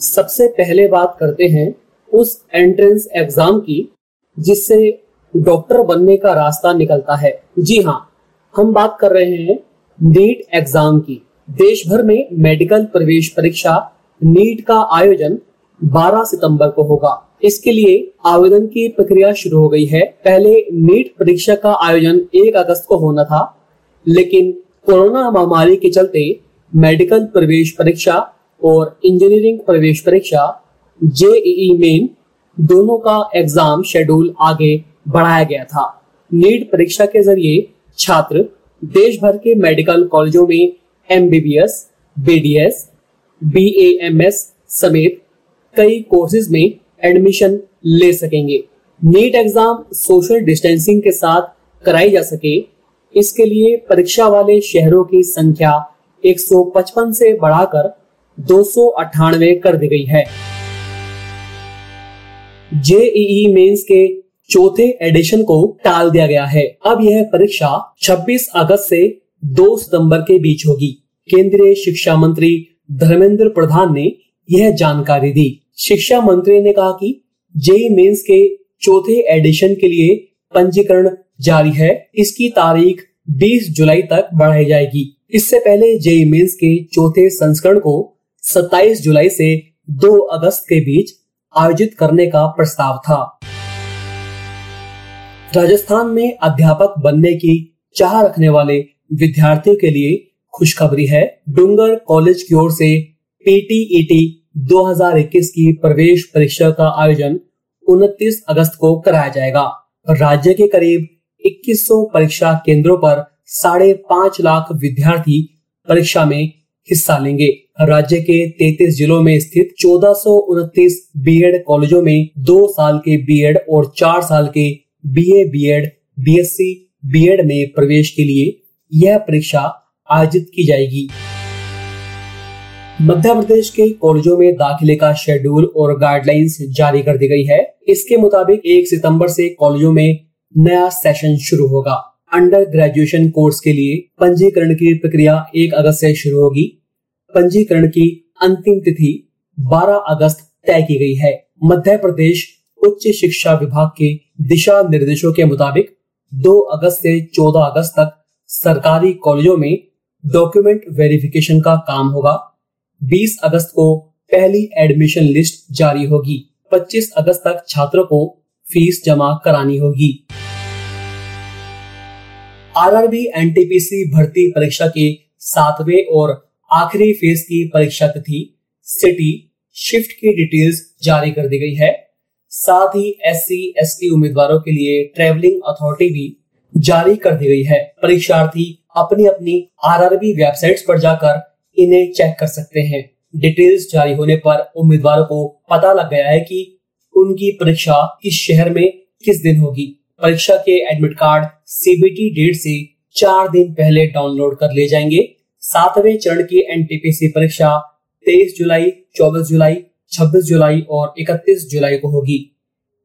सबसे पहले बात करते हैं उस एंट्रेंस एग्ज़ाम की, जिससे डॉक्टर बनने का रास्ता निकलता है। जी हाँ हम बात कर रहे हैं नीट एग्ज़ाम की। देश भर में मेडिकल प्रवेश परीक्षा नीट का आयोजन 12 सितंबर को होगा। इसके लिए आवेदन की प्रक्रिया शुरू हो गई है। पहले नीट परीक्षा का आयोजन 1 अगस्त को होना था, लेकिन कोरोना महामारी के चलते मेडिकल प्रवेश परीक्षा और इंजीनियरिंग प्रवेश परीक्षा, जेईई मेन दोनों का एग्ज़ाम शेड्यूल आगे बढ़ाया गया था। नीट परीक्षा के ज़रिए छात्र देश भर के मेडिकल कॉलेजों में एमबीबीएस बीडीएस बीएएमएस समेत कई कोर्सेज में एडमिशन ले सकेंगे। नीट एग्ज़ाम सोशल डिस्टेंसिंग के साथ कराई जा सके। इसके लिए परीक्षा वाले शहरों की संख्या 155 से बढ़ाकर दो सौ अठानवे कर दी गई है। जेईई मेंस के चौथे एडिशन को टाल दिया गया है। अब यह परीक्षा 26 अगस्त से 2 सितंबर के बीच होगी। केंद्रीय शिक्षा मंत्री धर्मेंद्र प्रधान ने यह जानकारी दी। शिक्षा मंत्री ने कहा कि जेई मेंस के चौथे एडिशन के लिए पंजीकरण जारी है। इसकी तारीख 20 जुलाई तक बढ़ाई जाएगी। इससे पहले जेई मेंस के चौथे संस्करण को 27 जुलाई से 2 अगस्त के बीच आयोजित करने का प्रस्ताव था। राजस्थान में अध्यापक बनने की चाह रखने वाले विद्यार्थियों के लिए खुशखबरी है। डूंगर कॉलेज की ओर से पीटीईटी 2021 की प्रवेश परीक्षा का आयोजन 29 अगस्त को कराया जाएगा। राज्य के करीब 2100 परीक्षा केंद्रों पर साढ़े पाँच लाख विद्यार्थी परीक्षा में हिस्सा लेंगे। राज्य के 33 जिलों में स्थित चौदह बीएड कॉलेजों में दो साल के बीएड और चार साल के बीए बीएड बीएससी बीएड में प्रवेश के लिए यह परीक्षा आयोजित की जाएगी। मध्य प्रदेश के कॉलेजों में दाखिले का शेड्यूल और गाइडलाइंस जारी कर दी गई है। इसके मुताबिक 1 सितंबर से कॉलेजों में नया सेशन शुरू होगा। अंडर ग्रेजुएशन कोर्स के लिए पंजीकरण की प्रक्रिया 1 अगस्त से शुरू होगी। पंजीकरण की अंतिम तिथि 12 अगस्त तय की गई है। मध्य प्रदेश उच्च शिक्षा विभाग के दिशा निर्देशों के मुताबिक 2 अगस्त से 14 अगस्त तक सरकारी कॉलेजों में डॉक्यूमेंट वेरिफिकेशन का काम होगा। 20 अगस्त को पहली एडमिशन लिस्ट जारी होगी। 25 अगस्त तक छात्रों को फ़ीस जमा करानी होगी। आरआरबी एनटीपीसी भर्ती परीक्षा के सातवें और आखिरी फ़ेज़ की परीक्षा तिथि, सिटी, शिफ्ट की डिटेल्स जारी कर दी गई है। साथ ही एस सी उम्मीदवारों के लिए ट्रेवलिंग अथॉरिटी भी जारी कर दी गई है। परीक्षार्थी अपनी अपनी आरआरबी वेबसाइट्स पर जाकर इन्हें चेक कर सकते हैं। डिटेल्स जारी होने पर उम्मीदवारों को पता लग गया है कि उनकी परीक्षा किस शहर में किस दिन होगी। परीक्षा के एडमिट कार्ड सीबीटी डेट से चार दिन पहले डाउनलोड कर ले जाएँगे। सातवें चरण की एनटीपीसी परीक्षा 23 जुलाई 24 जुलाई 26 जुलाई और 31 जुलाई को होगी।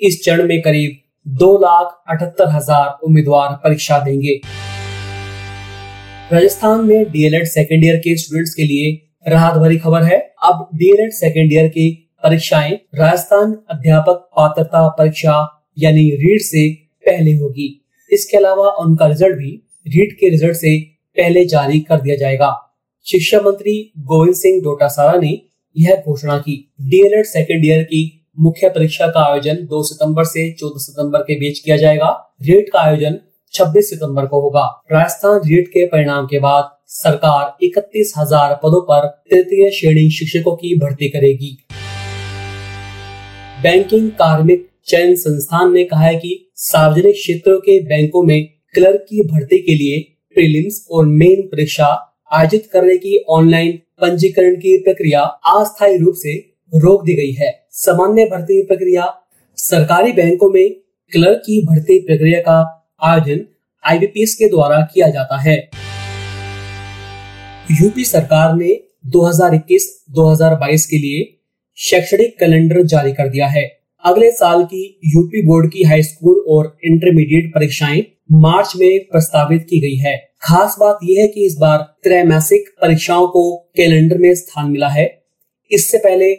इस चरण में करीब दो लाख अठहत्तर हज़ार उम्मीदवार परीक्षा देंगे। राजस्थान में डीएलएड सेकेंड ईयर के स्टूडेंट्स के लिए राहत भरी खबर है। अब डीएलएड सेकेंड ईयर की परीक्षाएँ राजस्थान अध्यापक पात्रता परीक्षा यानी रीड से पहले होगी। इसके अलावा उनका रिज़ल्ट भी रीट के रिज़ल्ट से पहले जारी कर दिया जाएगा। शिक्षा मंत्री गोविंद सिंह डोटासारा ने यह घोषणा की। डीएलएड सेकेंड ईयर की मुख्य परीक्षा का आयोजन 2 सितंबर से 14 सितंबर के बीच किया जाएगा। रेट का आयोजन 26 सितंबर को होगा। राजस्थान रेट के परिणाम के बाद सरकार इकतीस हज़ार पदों पर तृतीय श्रेणी शिक्षकों की भर्ती करेगी। बैंकिंग कार्मिक चयन संस्थान ने कहा है कि सार्वजनिक क्षेत्रों के बैंकों में क्लर्क की भर्ती के लिए प्रीलिम्स और मेन परीक्षा आयोजित करने की ऑनलाइन पंजीकरण की प्रक्रिया अस्थायी रूप से रोक दी गई है। सामान्य भर्ती प्रक्रिया सरकारी बैंकों में क्लर्क की भर्ती प्रक्रिया का आयोजन आईबीपीएस के द्वारा किया जाता है। यूपी सरकार ने 2021-2022 के लिए शैक्षणिक कैलेंडर जारी कर दिया है। अगले साल की यूपी बोर्ड की हाई स्कूल और इंटरमीडिएट परीक्षाएँ मार्च में प्रस्तावित की गई है। खास बात यह है कि इस बार त्रैमासिक परीक्षाओं को कैलेंडर में स्थान मिला है। इससे पहले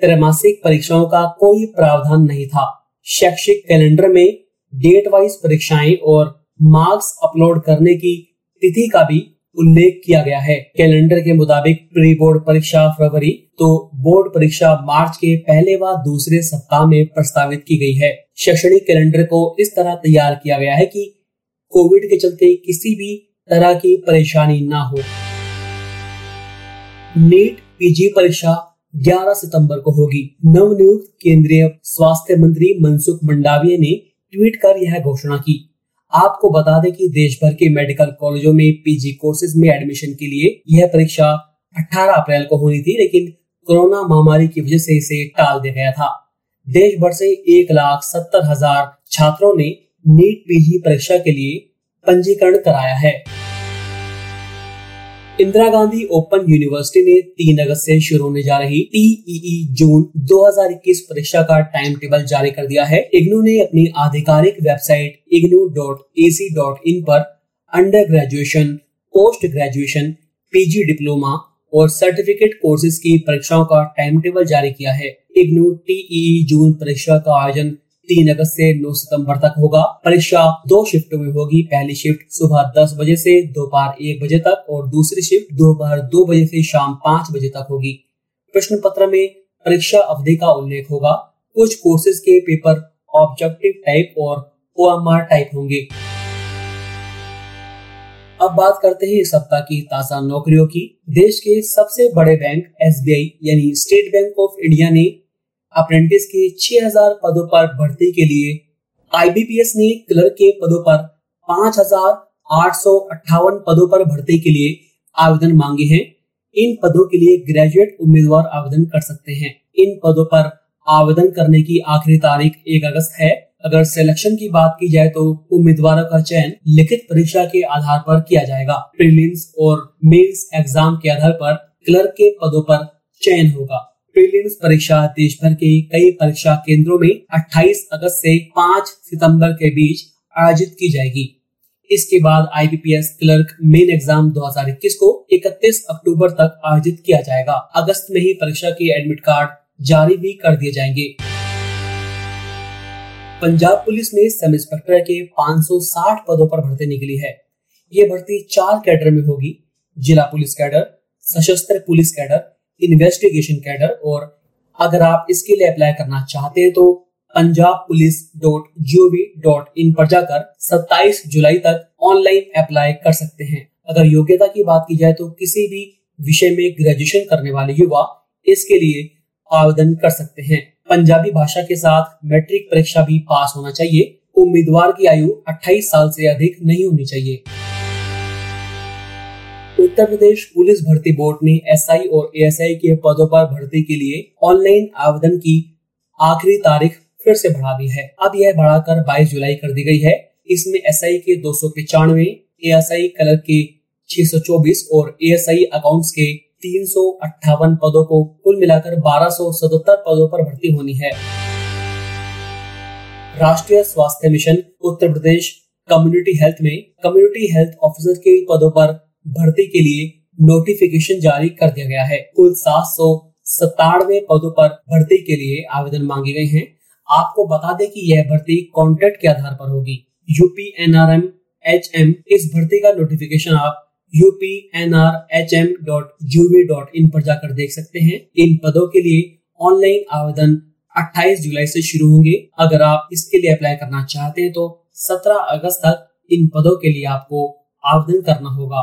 त्रैमासिक परीक्षाओं का कोई प्रावधान नहीं था। शैक्षिक कैलेंडर में डेट वाइज परीक्षाएँ और मार्क्स अपलोड करने की तिथि का भी उल्लेख किया गया है। कैलेंडर के मुताबिक प्री बोर्ड परीक्षा फरवरी तो बोर्ड परीक्षा मार्च के पहले व दूसरे सप्ताह में प्रस्तावित की गई है। शैक्षणिक कैलेंडर को इस तरह तैयार किया गया है कि कोविड के चलते किसी भी तरह की परेशानी न हो। नीट पीजी परीक्षा 11 सितंबर को होगी। नवनियुक्त केंद्रीय स्वास्थ्य मंत्री मनसुख मंडाविया ने ट्वीट कर यह घोषणा की। आपको बता दें कि देश भर के मेडिकल कॉलेजों में पीजी कोर्सेज में एडमिशन के लिए यह परीक्षा 18 अप्रैल को होनी थी, लेकिन कोरोना महामारी की वजह से इसे टाल दिया गया था। देश भर से एक लाख सत्तर हज़ार छात्रों ने नीट पीजी परीक्षा के लिए पंजीकरण कराया है। इंदिरा गांधी ओपन यूनिवर्सिटी ने 3 अगस्त से शुरू होने जा रही टीईई जून 2021 परीक्षा का टाइम टेबल जारी कर दिया है। इग्नू ने अपनी आधिकारिक website IGNOU dot AC dot in पर under graduation post graduation PG diploma और सर्टिफिकेट कोर्सेज की परीक्षाओं का टाइम टेबल जारी किया है। इग्नू टीईई जून परीक्षा का आयोजन तीन अगस्त से नौ सितंबर तक होगा। परीक्षा दो शिफ्टों में होगी। पहली शिफ्ट सुबह दस बजे से दोपहर एक बजे तक और दूसरी शिफ्ट दोपहर दो बजे से शाम पाँच बजे तक होगी। प्रश्न पत्र में परीक्षा अवधि का उल्लेख होगा। कुछ कोर्सेज के पेपर ऑब्जेक्टिव टाइप और ओएमआर टाइप होंगे। अब बात करते हैं इस सप्ताह की ताज़ा नौकरियों की। देश के सबसे बड़े बैंक एसबीआई यानी स्टेट बैंक ऑफ़ इंडिया ने अप्रेंटिस के 6000 पदों पर भर्ती के लिए आईबीपीएस ने क्लर्क के पदों पर पाँच पदों पर भर्ती के लिए आवेदन मांगे हैं। इन पदों के लिए ग्रेजुएट उम्मीदवार आवेदन कर सकते हैं। इन पदों पर आवेदन करने की आखिरी तारीख एक अगस्त है। अगर सिलेक्शन की बात की जाए तो उम्मीदवारों का चयन लिखित परीक्षा के आधार पर किया जाएगा। प्रीलिम्स और मेंस एग्ज़ाम के आधार पर क्लर्क के पदों पर चयन होगा। प्रीलिम्स परीक्षा देश भर के कई परीक्षा केंद्रों में 28 अगस्त से 5 सितंबर के बीच आयोजित की जाएगी। इसके बाद आईबीपीएस क्लर्क मेन एग्ज़ाम 2021 को 31 अक्टूबर तक आयोजित किया जाएगा। अगस्त में ही परीक्षा के एडमिट कार्ड जारी भी कर दिए जाएँगे। पंजाब पुलिस में सब इंस्पेक्टर के 560 पदों पर भर्ती निकली है। ये भर्ती चार कैडर में होगी। जिला पुलिस कैडर, सशस्त्र पुलिस कैडर इन्वेस्टिगेशन कैडर और अगर आप इसके लिए अप्लाई करना चाहते हैं तो Punjab police dot G V dot in पर जाकर 27 जुलाई तक ऑनलाइन अप्लाई कर सकते हैं। अगर योग्यता की बात की जाए तो किसी भी विषय में ग्रेजुएशन करने वाले युवा इसके लिए आवेदन कर सकते हैं। पंजाबी भाषा के साथ मैट्रिक परीक्षा भी पास होना चाहिए। उम्मीदवार की आयु 28 साल से अधिक नहीं होनी चाहिए। उत्तर प्रदेश पुलिस भर्ती बोर्ड ने एसआई और एएसआई के पदों पर भर्ती के लिए ऑनलाइन आवेदन की आखिरी तारीख फिर से बढ़ा दी है। अब यह बढ़ाकर 22 जुलाई कर दी गई है। इसमें एसआई के दो सौ पिचानवे एएसआई कलर के 624 और एएसआई अकाउंट्स के तीन सौ अट्ठावन पदों को कुल मिलाकर बारह पदों पर भर्ती होनी है। राष्ट्रीय स्वास्थ्य mission Uttar Pradesh community health में कम्युनिटी हेल्थ ऑफिसर के पदों पर भर्ती के लिए नोटिफिकेशन जारी कर दिया गया है। कुल सात सौ सत्तानवे पदों पर भर्ती के लिए आवेदन मांगे गए हैं। आपको बता दें कि यह भर्ती कॉन्ट्रैक्ट के आधार पर होगी। UP N R M H M इस भर्ती का नोटिफिकेशन आप UP N R H M dot G V dot in पर जाकर देख सकते हैं। इन पदों के लिए ऑनलाइन आवेदन 28 जुलाई से शुरू होंगे। अगर आप इसके लिए अप्लाई करना चाहते हैं तो 17 अगस्त तक इन पदों के लिए आपको आवेदन करना होगा।